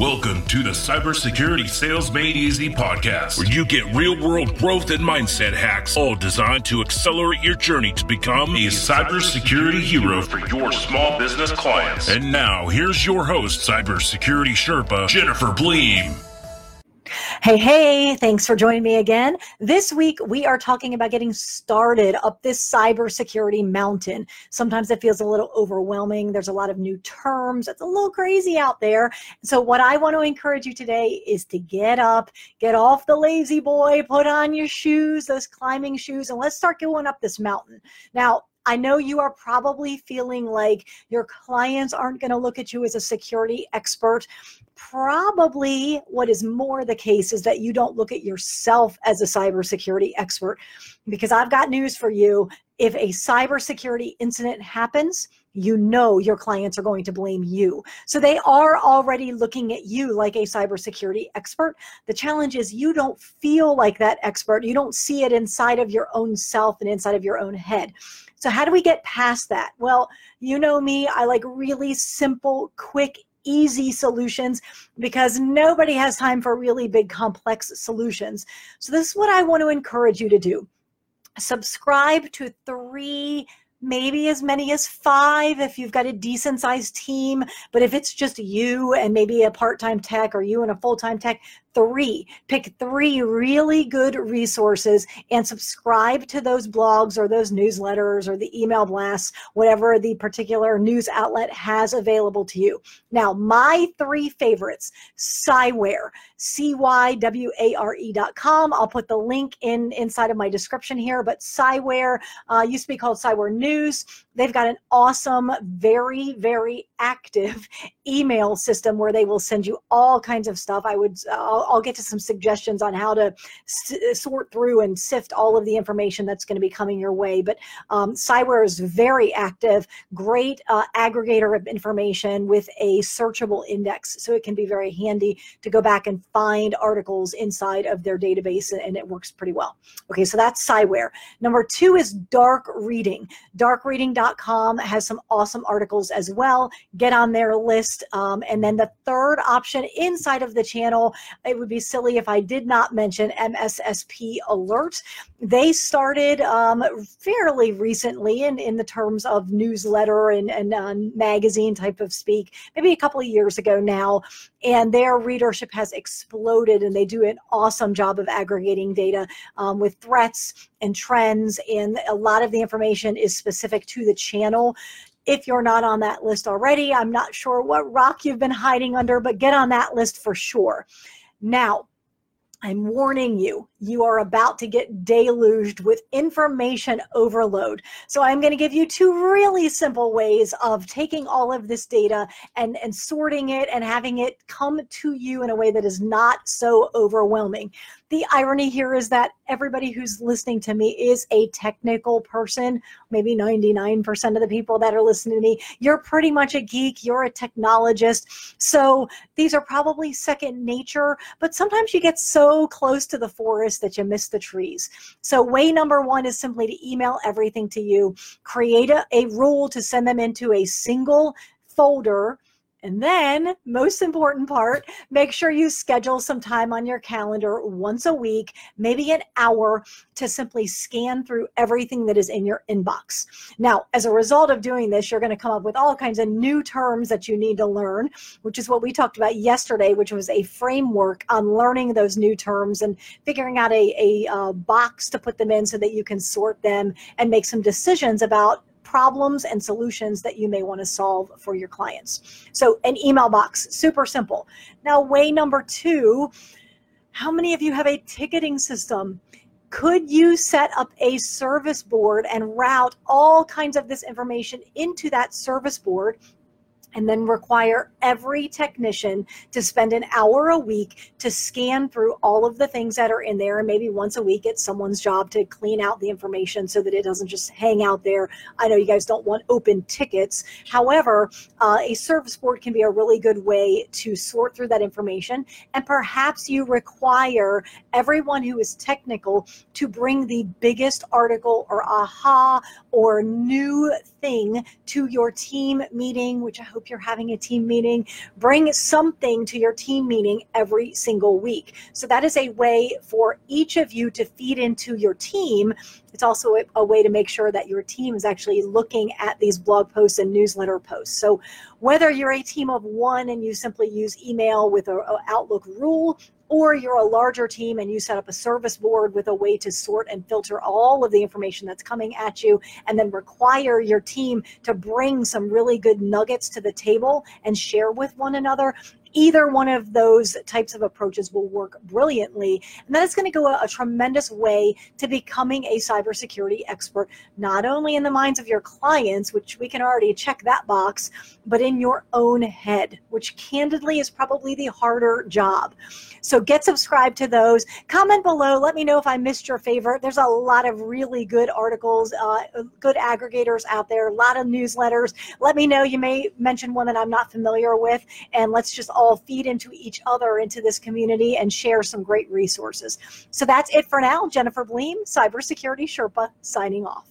Welcome to the Cybersecurity Sales Made Easy podcast, where you get real world growth and mindset hacks, all designed to accelerate your journey to become a cybersecurity hero for your small business clients. And now, here's your host, Cybersecurity Sherpa, Jennifer Bleam. Hey, hey, thanks for joining me again. This week, we are talking about getting started up this cybersecurity mountain. Sometimes it feels a little overwhelming. There's a lot of new terms. It's a little crazy out there. So, what I want to encourage you today is to get up, get off the lazy boy, put on your shoes, those climbing shoes, and let's start going up this mountain. Now, I know you are probably feeling like your clients aren't going to look at you as a security expert. Probably what is more the case is that you don't look at yourself as a cybersecurity expert. Because I've got news for you. If a cybersecurity incident happens, you know your clients are going to blame you. So they are already looking at you like a cybersecurity expert. The challenge is you don't feel like that expert. You don't see it inside of your own self and inside of your own head. So, how do we get past that? Well, you know me, I like really simple, quick, easy solutions because nobody has time for really big, complex solutions. So, this is what I want to encourage you to do subscribe to three maybe as many as five if you've got a decent sized team. But if it's just you and maybe a part time tech or you and a full time tech, three. Pick three really good resources and subscribe to those blogs or those newsletters or the email blasts, whatever the particular news outlet has available to you. Now, my three favorites Cyware, C Y W A R E.com. I'll put the link in inside of my description here, but Cyware uh, used to be called Cyware News. They've got an awesome, very, very active email system where they will send you all kinds of stuff. I would, I'll, I'll get to some suggestions on how to s- sort through and sift all of the information that's going to be coming your way. But um, Cyware is very active, great uh, aggregator of information with a searchable index. So it can be very handy to go back and find articles inside of their database, and it works pretty well. Okay, so that's Cyware. Number two is Dark Reading. Darkreading.com has some awesome articles as well get on their list. Um, and then the third option inside of the channel, it would be silly if I did not mention MSSP Alert. They started um, fairly recently in, in the terms of newsletter and, and uh, magazine type of speak, maybe a couple of years ago now. And their readership has exploded, and they do an awesome job of aggregating data um, with threats and trends. And a lot of the information is specific to the channel. If you're not on that list already, I'm not sure what rock you've been hiding under, but get on that list for sure. Now, I'm warning you, you are about to get deluged with information overload. So I'm going to give you two really simple ways of taking all of this data and, and sorting it and having it come to you in a way that is not so overwhelming. The irony here is that everybody who's listening to me is a technical person. Maybe 99% of the people that are listening to me, you're pretty much a geek, you're a technologist. So these are probably second nature, but sometimes you get so close to the forest that you miss the trees. So way number one is simply to email everything to you, create a, a rule to send them into a single folder and then, most important part, make sure you schedule some time on your calendar once a week, maybe an hour, to simply scan through everything that is in your inbox. Now, as a result of doing this, you're going to come up with all kinds of new terms that you need to learn, which is what we talked about yesterday, which was a framework on learning those new terms and figuring out a, a uh, box to put them in so that you can sort them and make some decisions about problems and solutions that you may want to solve for your clients. So, an email box, super simple. Now, way number two how many of you have a ticketing system? Could you set up a service board and route all kinds of this information into that service board and then require every technician to spend an hour a week to scan through all of the things that are in there. And maybe once a week it's someone's job to clean out the information so that it doesn't just hang out there. I know you guys don't want open tickets. However uh, a service board can be a really good way to sort through that information. And perhaps you require everyone who is technical to bring the biggest article or aha or new thing to your team meeting which i hope hope you're having a team meeting. Bring something to your team meeting every single week. So that is a way for each of you to feed into your team it's also a, a, way to make sure that your team is actually looking at these blog posts and newsletter posts. So whether you're a team of one and you simply use email with a, a Outlook rule, or you're a larger team and you set up a service board with a way to sort and filter all of the information that's coming at you and then require your team to bring some really good nuggets to the table and share with one another either one of those types of approaches will work brilliantly. And that is going to go a, a, tremendous way to becoming a cybersecurity expert, not only in the minds of your clients, which we can already check that box, but in your own head, which candidly is probably the harder job. So get subscribed to those. Comment below. Let me know if I missed your favorite. There's a lot of really good articles, uh, good aggregators out there, a lot of newsletters. Let me know. You may mention one that I'm not familiar with, and let's just all feed into each other into this community and share some great resources. So that's it for now. Jennifer Bleam, Cybersecurity Sherpa, signing off.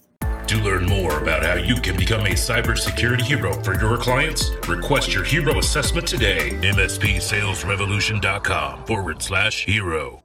To learn more about how you can become a cybersecurity hero for your clients, request your hero assessment today. MSPsalesrevolution.com forward slash hero.